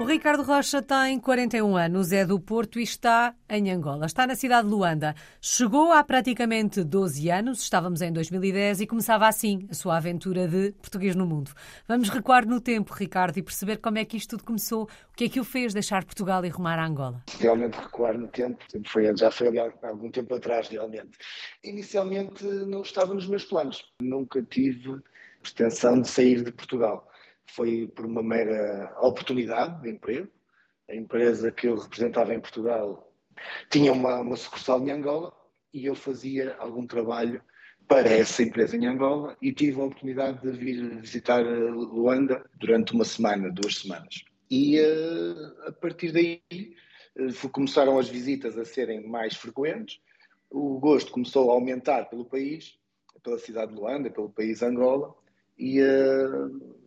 O Ricardo Rocha tem 41 anos, é do Porto e está em Angola. Está na cidade de Luanda. Chegou há praticamente 12 anos, estávamos em 2010 e começava assim a sua aventura de português no mundo. Vamos recuar no tempo, Ricardo, e perceber como é que isto tudo começou, o que é que o fez deixar Portugal e rumar a Angola. Realmente recuar no tempo, foi, já foi há algum tempo atrás, realmente. Inicialmente não estava nos meus planos. Nunca tive pretensão de sair de Portugal foi por uma mera oportunidade de emprego. A empresa que eu representava em Portugal tinha uma, uma sucursal em Angola e eu fazia algum trabalho para essa empresa em Angola e tive a oportunidade de vir visitar Luanda durante uma semana, duas semanas. E uh, a partir daí uh, começaram as visitas a serem mais frequentes, o gosto começou a aumentar pelo país, pela cidade de Luanda, pelo país Angola, e uh,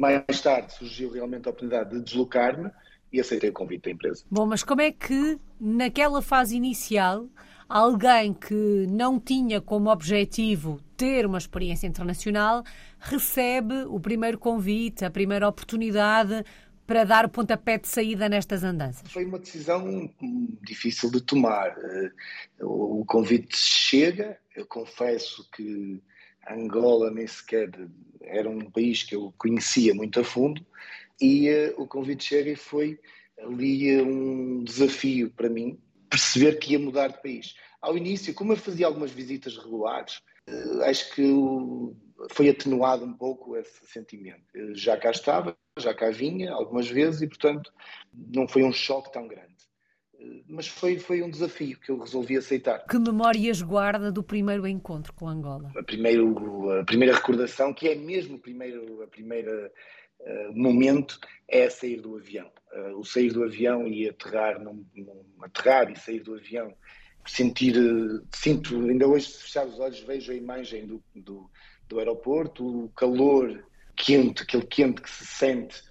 mais tarde surgiu realmente a oportunidade de deslocar-me e aceitei o convite da empresa. Bom, mas como é que naquela fase inicial alguém que não tinha como objetivo ter uma experiência internacional recebe o primeiro convite, a primeira oportunidade para dar o pontapé de saída nestas andanças? Foi uma decisão difícil de tomar. Eh, o convite chega, eu confesso que Angola nem sequer era um país que eu conhecia muito a fundo e uh, o convite chega e foi ali um desafio para mim perceber que ia mudar de país. Ao início, como eu fazia algumas visitas regulares, uh, acho que foi atenuado um pouco esse sentimento. Eu já cá estava, já cá vinha algumas vezes e, portanto, não foi um choque tão grande mas foi, foi um desafio que eu resolvi aceitar. Que memórias guarda do primeiro encontro com Angola? A, primeiro, a primeira recordação, que é mesmo o primeiro a primeira, uh, momento, é sair do avião. Uh, o sair do avião e aterrar, num, num, aterrar e sair do avião, sentir, uh, sinto, ainda hoje, se fechar os olhos, vejo a imagem do, do, do aeroporto, o calor quente, aquele quente que se sente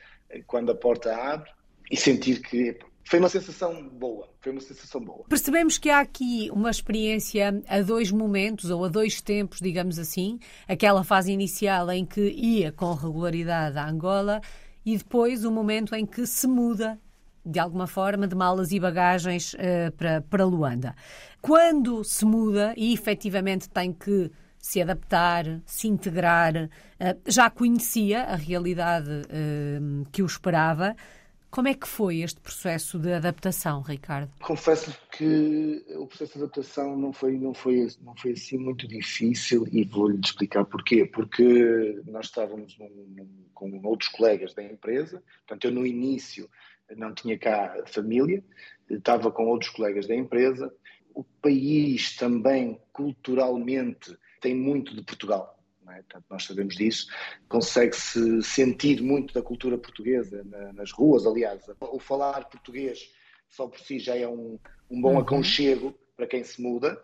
quando a porta abre e sentir que foi uma sensação boa, foi uma sensação boa. Percebemos que há aqui uma experiência a dois momentos ou a dois tempos, digamos assim, aquela fase inicial em que ia com regularidade a Angola e depois o momento em que se muda de alguma forma, de malas e bagagens uh, para, para Luanda. Quando se muda e efetivamente tem que se adaptar, se integrar, uh, já conhecia a realidade uh, que o esperava, como é que foi este processo de adaptação, Ricardo? Confesso que o processo de adaptação não foi, não foi, não foi assim muito difícil e vou-lhe explicar porquê. Porque nós estávamos num, num, com outros colegas da empresa, portanto, eu no início não tinha cá família, estava com outros colegas da empresa. O país também, culturalmente, tem muito de Portugal é? Portanto, nós sabemos disso. Consegue-se sentir muito da cultura portuguesa na, nas ruas, aliás. O falar português só por si já é um, um bom uhum. aconchego para quem se muda.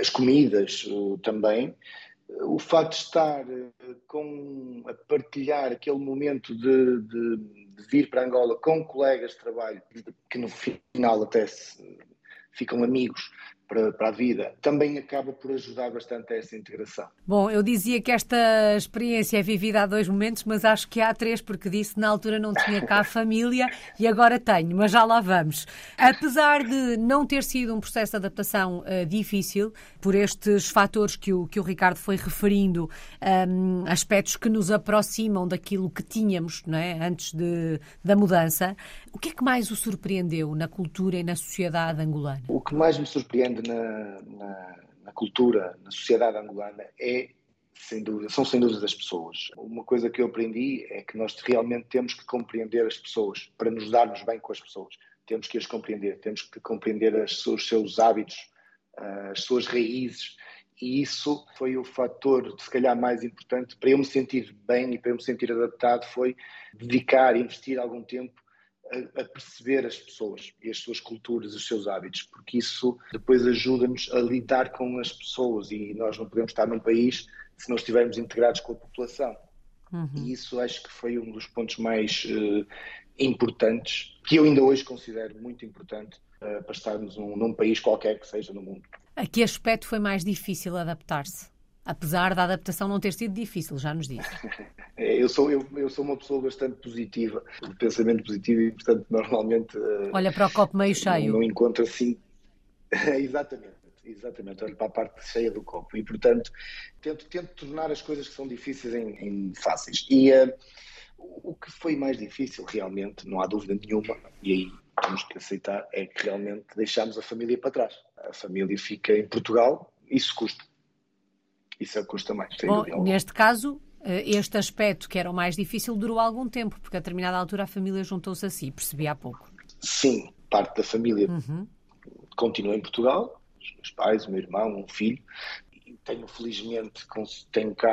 As comidas também. O facto de estar eh, com, a partilhar aquele momento de, de, de vir para Angola com colegas de trabalho, que no final até se, ficam amigos, para, para, a vida, também acaba por ajudar bastante a essa integração. Bom, eu dizia que esta experiência é vivida há dois momentos, mas acho que há três, porque disse na altura não tinha cá família e agora tenho, mas já lá vamos. Apesar de não ter sido um processo de adaptação uh, difícil, por estes fatores que o, que o Ricardo foi referindo, um, aspectos que nos aproximam daquilo que tínhamos não é, antes de, da mudança, o que é que mais o surpreendeu na cultura e na sociedade angolana? O que mais me surpreende na, na, na cultura, na sociedade angolana é sem dúvida, são sem dúvida as pessoas. Uma coisa que eu aprendi é que nós realmente temos que compreender as pessoas para nos darmos bem com as pessoas. Temos que as compreender, temos que compreender as, os seus hábitos, as suas raízes. E isso foi o fator, se calhar, mais importante para eu me sentir bem e para eu me sentir adaptado, foi dedicar, investir algum tempo a, perceber as pessoas e as suas culturas, os seus hábitos, porque isso depois ajuda-nos a lidar com as pessoas e nós não podemos estar num país se não estivermos integrados com a população. Uhum. E isso acho que foi um dos pontos mais uh, importantes, que eu ainda hoje considero muito importante uh, para estarmos um, num país qualquer que seja no mundo. A que aspecto foi mais difícil adaptar-se? Apesar da adaptação não ter sido difícil, já nos disse. É, eu sou, eu, eu sou uma pessoa bastante positiva, de pensamento positivo e, portanto, normalmente. Eh, Olha para o copo meio cheio. Não, não encontro assim. exatamente, exatamente. Olho para a parte cheia do copo e, portanto, tento, tento tornar as coisas que são difíceis em, em fáceis. E uh, o que foi mais difícil, realmente, não há dúvida nenhuma, e aí temos que aceitar, é que realmente deixámos a família para trás. A família fica em Portugal, isso custa. Isso é custa mais. Bom, neste caso, eh, este aspecto, que era o mais difícil, durou algum tempo, porque a determinada altura a família juntou-se a si, percebi há pouco. Sim, parte da família uhum. continua em Portugal, os meus pais, o meu irmão, um filho. E tenho, felizmente, tenho cá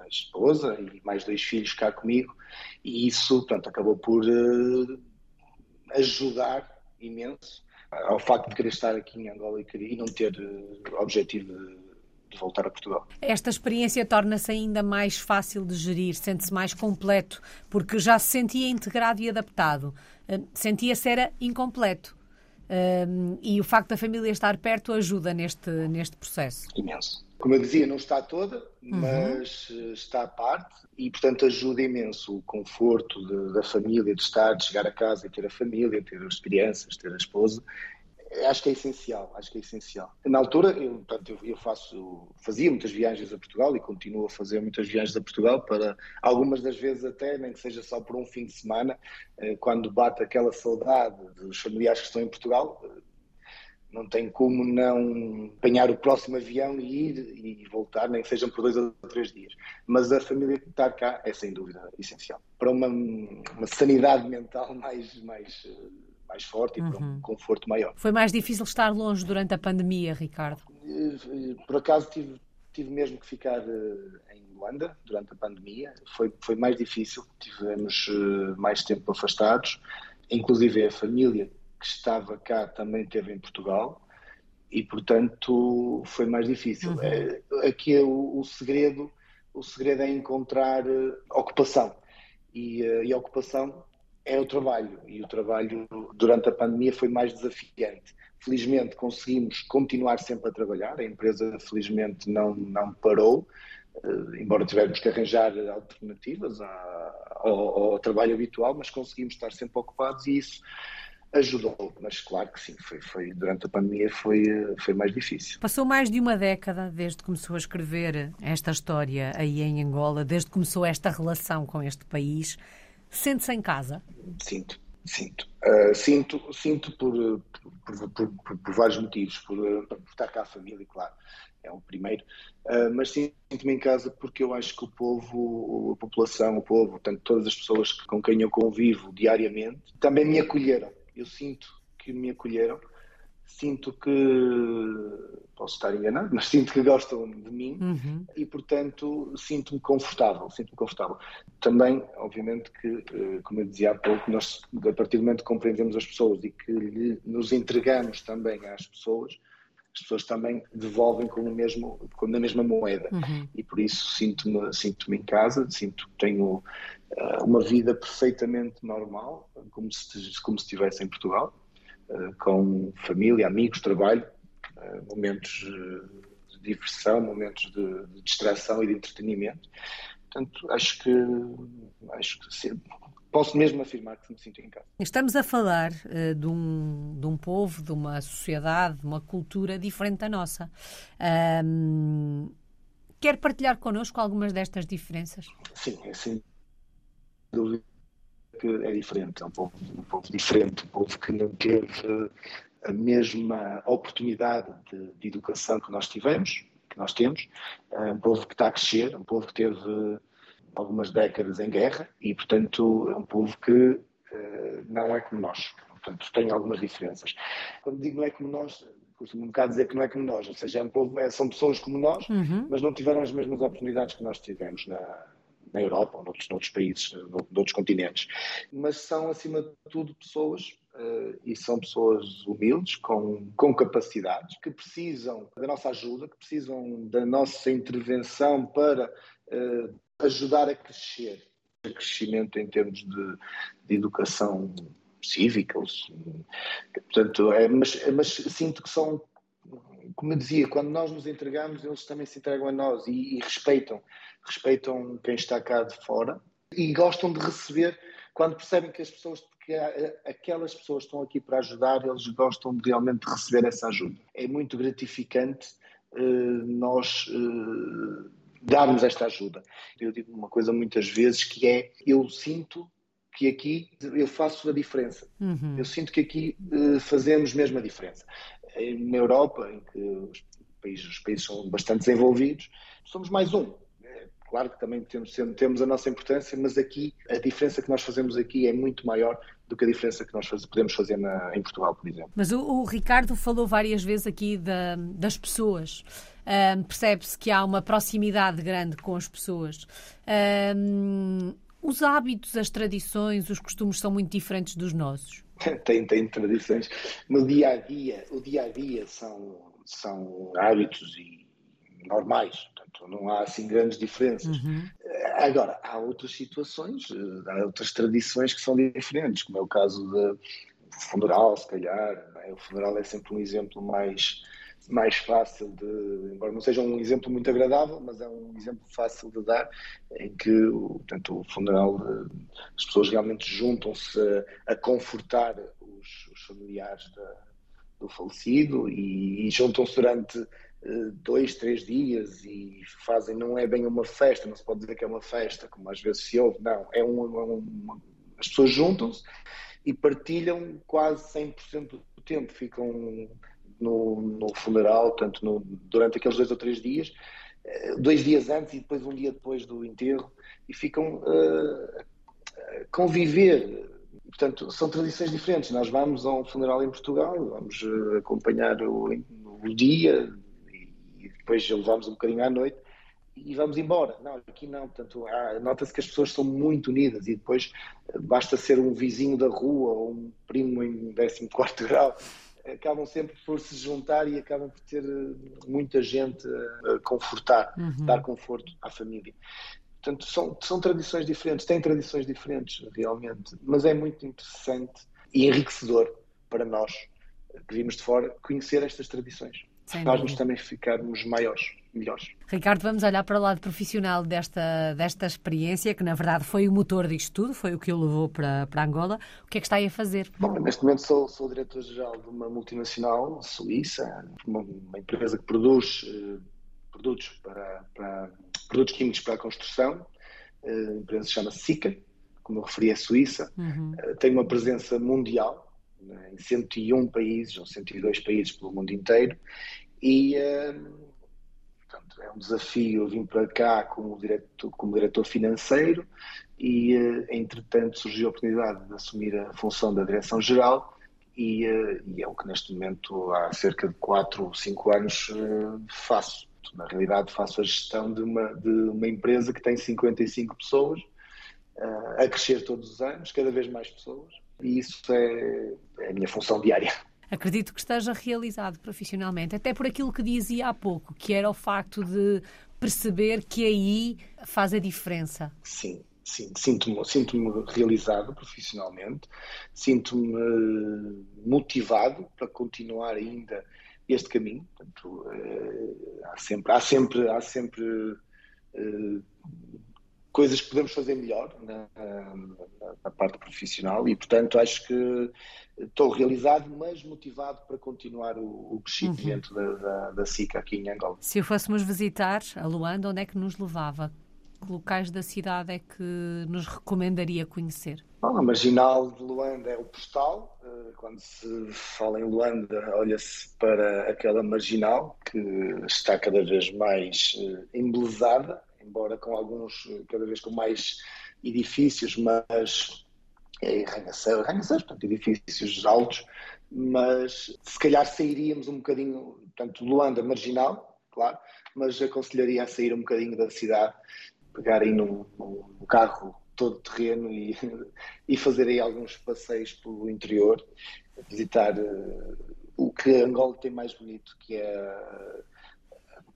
a esposa e mais dois filhos cá comigo, e isso, portanto, acabou por uh, ajudar imenso ao facto de querer estar aqui em Angola e, não ter uh, objetivo de de voltar a Portugal. Esta experiência torna-se ainda mais fácil de gerir, sente-se mais completo, porque já se sentia integrado e adaptado. Eh, sentia-se era incompleto. Um, eh, e o facto da família estar perto ajuda neste, neste processo. Imenso. Como eu dizia, não está toda, uhum. mas uhum. está a parte e, portanto, ajuda imenso o conforto de, da família, de estar, de chegar a casa e ter a família, ter as crianças, ter a esposa acho que é essencial, acho que é essencial. Na altura, eu, portanto, eu, faço, fazia muitas viagens a Portugal e continuo a fazer muitas viagens a Portugal para algumas das vezes até, nem que seja só por um fim de semana, eh, quando bate aquela saudade dos familiares que estão em Portugal, eh, não tem como não apanhar o próximo avião e ir e voltar, nem que sejam por dois ou três dias. Mas a família que está cá é sem dúvida essencial. Para uma, uma sanidade mental mais, mais eh, mais forte e uhum. para um uhum. conforto maior. Foi mais difícil estar longe durante a pandemia, Ricardo? Eh, por acaso tive, tive mesmo que ficar eh, em Luanda durante a pandemia. Foi, foi mais difícil, tivemos eh, mais tempo afastados. Inclusive a família que estava cá também esteve em Portugal e, portanto, foi mais difícil. Uhum. Aqui é o, o segredo o segredo é encontrar ocupação. E, e, a ocupação é o trabalho. E o trabalho durante a pandemia foi mais desafiante. Felizmente conseguimos continuar sempre a trabalhar, a empresa felizmente não, não parou, uh, embora tivermos que arranjar alternativas ao, ao, trabalho habitual, mas conseguimos estar sempre ocupados e isso ajudou, mas claro que sim, foi, foi, durante a pandemia foi, foi mais difícil. Passou mais de uma década desde que começou a escrever esta história aí em Angola, desde que começou esta relação com este país. Sente-se em casa? Sinto, sinto. Uh, sinto, sinto por, por, por, por, vários motivos. Por, estar cá a família, claro, é o primeiro. Uh, mas sinto-me em casa porque eu acho que o povo, a população, o povo, portanto, todas as pessoas com quem eu convivo diariamente, também me acolheram. Eu sinto que me acolheram sinto que posso estar enganado, mas sinto que gostam de mim uhum. e, portanto, sinto-me confortável, sinto-me confortável. Também, obviamente, que, eh, como eu dizia há pouco, nós, a partir do momento que compreendemos as pessoas e que nos entregamos também às pessoas, as pessoas também devolvem com o mesmo, com a mesma moeda. Uhum. E por isso sinto-me sinto em casa, sinto que tenho uh, uma vida perfeitamente normal, como se, como se estivesse em Portugal com família, amigos, trabalho, eh, momentos eh, de diversão, momentos de, de distração e de entretenimento. Portanto, acho que, acho que sim, posso mesmo afirmar que me sinto em casa. Estamos a falar uh, de, um, de um povo, de uma sociedade, de uma cultura diferente da nossa. Um, quer partilhar connosco algumas destas diferenças? Sim, é sem dúvida que é diferente, é um povo, um povo diferente, um povo que não teve a mesma oportunidade de, de educação que nós tivemos, que nós temos, é um povo que está a crescer, um povo que teve algumas décadas em guerra e, portanto, é um povo que uh, não é como nós. Portanto, tem algumas diferenças. Quando digo não é como nós, costumo um bocado dizer que não é como nós, ou seja, é um povo, é, são pessoas como nós, uhum. mas não tiveram as mesmas oportunidades que nós tivemos na, na Europa ou noutros, noutros países, noutros continentes. Mas são, acima de tudo, pessoas Uh, e são pessoas humildes, com, com capacidades, que precisam da nossa ajuda, que precisam da nossa intervenção para uh, ajudar a crescer. A crescimento em termos de, de educação cívica. Portanto, é, mas, mas sinto que são como eu dizia, quando nós nos entregamos, eles também se entregam a nós e, e respeitam, respeitam quem está cá de fora e gostam de receber quando percebem que as pessoas que aquelas pessoas estão aqui para ajudar, eles gostam de realmente receber essa ajuda. É muito gratificante uh, nós uh, darmos esta ajuda. Eu digo uma coisa muitas vezes que é eu sinto que aqui eu faço a diferença. Uhum. Eu sinto que aqui uh, fazemos mesmo a diferença. Na Europa, em que os países, os países são bastante desenvolvidos, somos mais um. É, claro que também temos, temos a nossa importância, mas aqui a diferença que nós fazemos aqui é muito maior do que a diferença que nós faz, podemos fazer na, em Portugal, por exemplo. Mas o, o Ricardo falou várias vezes aqui da, das pessoas. Um, Percebe-se que há uma proximidade grande com as pessoas. Um, os hábitos, as tradições, os costumes são muito diferentes dos nossos? tem, tem tradições. No dia a dia, o dia a dia são, são hábitos e normais, portanto, não há assim grandes diferenças. Uhum. Agora, há outras situações, há outras tradições que são diferentes, como é o caso do funeral, se calhar. É? O funeral é sempre um exemplo mais mais fácil de, embora não seja um exemplo muito agradável, mas é um exemplo fácil de dar, em que portanto, o funeral, as pessoas realmente juntam-se a, a, confortar os, os familiares da, do falecido e, e juntam-se durante uh, dois, três dias e fazem, não é bem uma festa, não se pode dizer que é uma festa, como às vezes se ouve, não, é um, é as pessoas juntam-se e partilham quase 100% do tempo, ficam no, no funeral, tanto no, durante aqueles dois ou três dias, eh, dois dias antes e depois um dia depois do enterro, e ficam uh, a conviver. Portanto, são tradições diferentes. Nós vamos a um funeral em Portugal, vamos uh, acompanhar o, o dia e depois levamos um bocadinho à noite e vamos embora. Não, aqui não. Portanto, nota-se que as pessoas são muito unidas e depois basta ser um vizinho da rua ou um primo em 14 grau acabam sempre por se juntar e acabam por ter eh, muita gente a confortar, uhum. dar conforto à família. Portanto, são, são tradições diferentes, têm tradições diferentes, realmente, mas é muito interessante e enriquecedor para nós que vimos de fora conhecer estas tradições. Faz-nos também ficarmos maiores melhores. Ricardo, vamos olhar para o lado profissional desta, desta experiência, que na verdade foi o motor disto tudo, foi o que o levou para, para Angola. O que é que está aí a fazer? Bom, neste momento sou, sou diretor-geral de uma multinacional suíça, uma, uma empresa que produz uh, produtos, para, para, produtos químicos para a construção. Uh, a empresa se chama SICA, como eu referi, é suíça. Uhum. Uh, tem uma presença mundial, né, em 101 países ou 102 países pelo mundo inteiro. E Portanto, é um desafio vir para cá como diretor, como diretor financeiro e, eh, entretanto, surgiu a oportunidade de assumir a função da direção-geral e, eh, e, é o que neste momento há cerca de 4 ou 5 anos eh, faço. Na realidade, faço a gestão de uma, de uma empresa que tem 55 pessoas, a crescer todos os anos, cada vez mais pessoas, e isso é, é a minha função diária acredito que esteja realizado profissionalmente, até por aquilo que dizia há pouco, que era o facto de perceber que aí faz a diferença. Sim, sim, sinto-me sinto realizado profissionalmente, sinto-me motivado para continuar ainda este caminho. Portanto, eh, há sempre, há sempre, há sempre uh, coisas que podemos fazer melhor na, na, na, parte profissional e, portanto, acho que estou realizado, mas motivado para continuar o, o crescimento uhum. da, da, da, SICA aqui em Angola. Se o fôssemos visitar a Luanda, onde é que nos levava? Que locais da cidade é que nos recomendaria conhecer? Bom, a marginal de Luanda é o postal. Eh, quando se fala em Luanda, olha-se para aquela marginal que está cada vez mais eh, embelezada embora com alguns, cada vez com mais edifícios, mas é, arranha-céus, arranha portanto, edifícios altos, mas se calhar sairíamos um bocadinho, portanto, Luanda marginal, claro, mas aconselharia a sair um bocadinho da cidade, pegarem num, num carro todo terreno e, e fazer aí alguns passeios pelo interior, visitar uh, o que Angola tem mais bonito, que é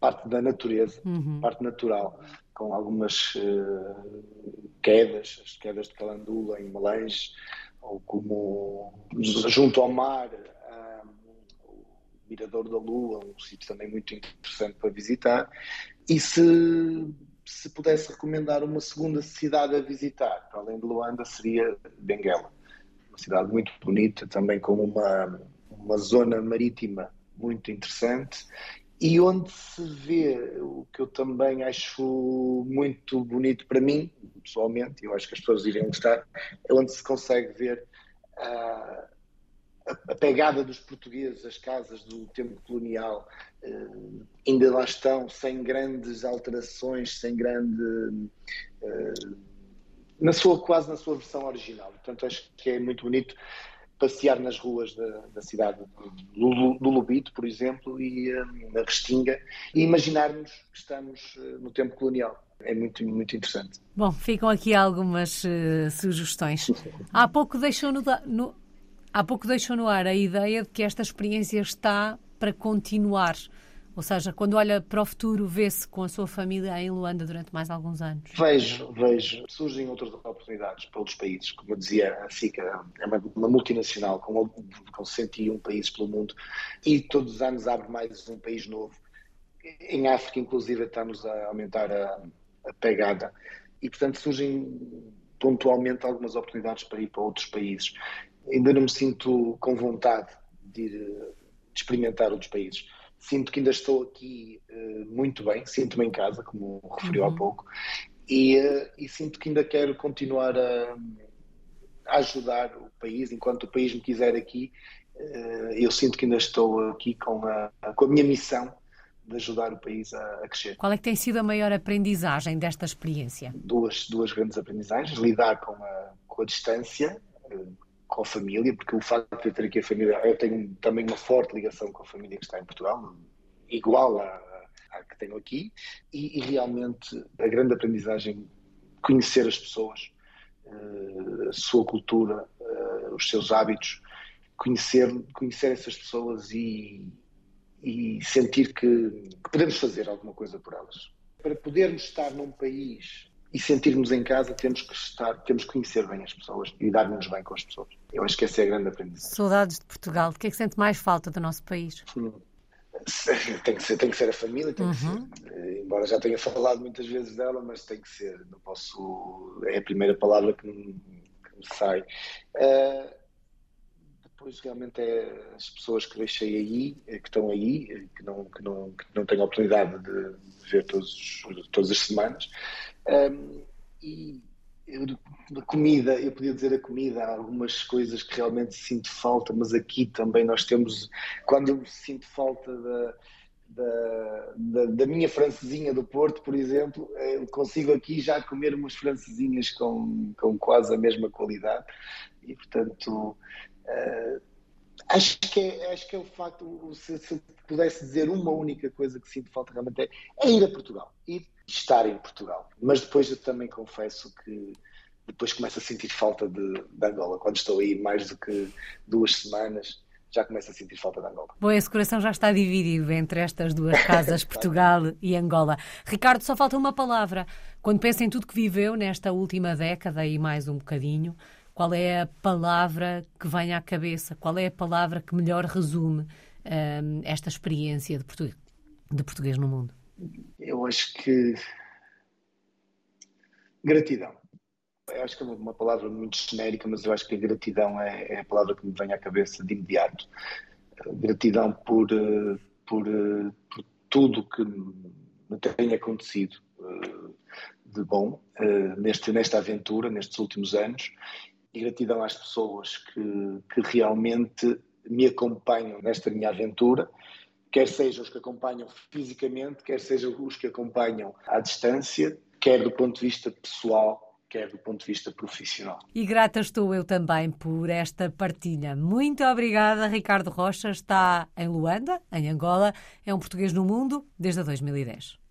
parte da natureza, uhum. parte natural, com algumas uh, quedas, as quedas de Calandula em Malange, ou como junto ao mar, uh, Mirador da Lua, um sítio também muito interessante para visitar. E se, se pudesse recomendar uma segunda cidade a visitar, para além de Luanda, seria Benguela. Uma cidade muito bonita, também com uma, uma zona marítima muito interessante e onde se vê o que eu também acho muito bonito para mim, pessoalmente, eu acho que as pessoas iriam gostar, é onde se consegue ver uh, a pegada dos portugueses, as casas do tempo colonial, uh, ainda lá estão, sem grandes alterações, sem grande. Uh, na sua, quase na sua versão original. Portanto, acho que é muito bonito passear nas ruas da, da cidade do, do Lubito, por exemplo, e na Restinga, e imaginarmos que estamos uh, no tempo colonial. É muito, muito interessante. Bom, ficam aqui algumas uh, sugestões. Há pouco deixou no, no, há pouco deixou no ar a ideia de que esta experiência está para continuar. Ou seja, quando olha para o futuro, vê-se com a sua família em Luanda durante mais alguns anos? Vejo, vejo. Surgem outras oportunidades para outros países. Como eu dizia, a SICA é uma, uma multinacional com, com 101 países pelo mundo e todos os anos abre mais um país novo. Em África, inclusive, estamos a aumentar a, a pegada. E, portanto, surgem pontualmente algumas oportunidades para ir para outros países. Ainda não me sinto com vontade de, ir, de experimentar outros países sinto que ainda estou aqui uh, muito bem, sinto-me em casa, como referiu uhum. há pouco, e, uh, e, sinto que ainda quero continuar a, a, ajudar o país, enquanto o país me quiser aqui, uh, eu sinto que ainda estou aqui com a, com a minha missão de ajudar o país a, a, crescer. Qual é que tem sido a maior aprendizagem desta experiência? Duas, duas grandes aprendizagens, lidar com a, com a distância, com a família, porque o facto de eu ter aqui a família, eu tenho também uma forte ligação com a família que está em Portugal, igual à, à que tenho aqui, e, e, realmente a grande aprendizagem, conhecer as pessoas, uh, a sua cultura, uh, os seus hábitos, conhecer, conhecer essas pessoas e, e sentir que, que podemos fazer alguma coisa por elas. Para podermos estar num país e sentirmos em casa, temos que estar, temos que conhecer bem as pessoas e dar-nos bem com as pessoas. Eu acho que essa é a grande aprendizagem. Saudades de Portugal. O que é que sente mais falta do nosso país? Tem que ser, tem que ser a família, tem uhum. que ser. Eh, embora já tenha falado muitas vezes dela, mas tem que ser. Não posso. É a primeira palavra que me, que me sai. Uh, depois realmente é as pessoas que deixei aí, eh, que estão aí, que não, que não, que não tenho a oportunidade de, ver todos, todas as semanas. Um, e a comida, eu podia dizer a comida, há algumas coisas que realmente sinto falta, mas aqui também nós temos, quando eu sinto falta da, da, da, da, minha francesinha do Porto, por exemplo, eu consigo aqui já comer umas francesinhas com, com quase a mesma qualidade e portanto uh, acho, que é, acho que é o facto, se, se pudesse dizer uma única coisa que sinto falta realmente é, é ir a Portugal, ir estar em Portugal. Mas depois eu também confesso que depois começo a sentir falta de, de Angola. Quando estou aí mais do que duas semanas, já começo a sentir falta de Angola. Bom, esse coração já está dividido entre estas duas casas, Portugal e Angola. Ricardo, só falta uma palavra. Quando pensa em tudo que viveu nesta última década e mais um bocadinho, qual é a palavra que vem à cabeça? Qual é a palavra que melhor resume um, esta experiência de português, de português no mundo? Eu acho que. Gratidão. Eu acho que é uma palavra muito genérica, mas eu acho que a gratidão é, é a palavra que me vem à cabeça de imediato. Gratidão por, eh, por, eh, por tudo que me tem acontecido eh, de bom neste, nesta aventura, nestes últimos anos, e gratidão às pessoas que, que realmente me acompanham nesta minha aventura quer sejam os que acompanham fisicamente, quer sejam os que acompanham à distância, quer do ponto de vista pessoal, quer do ponto de vista profissional. E grata estou eu também por esta partilha. Muito obrigada, Ricardo Rocha. Está em Luanda, em Angola. É um português no mundo desde 2010.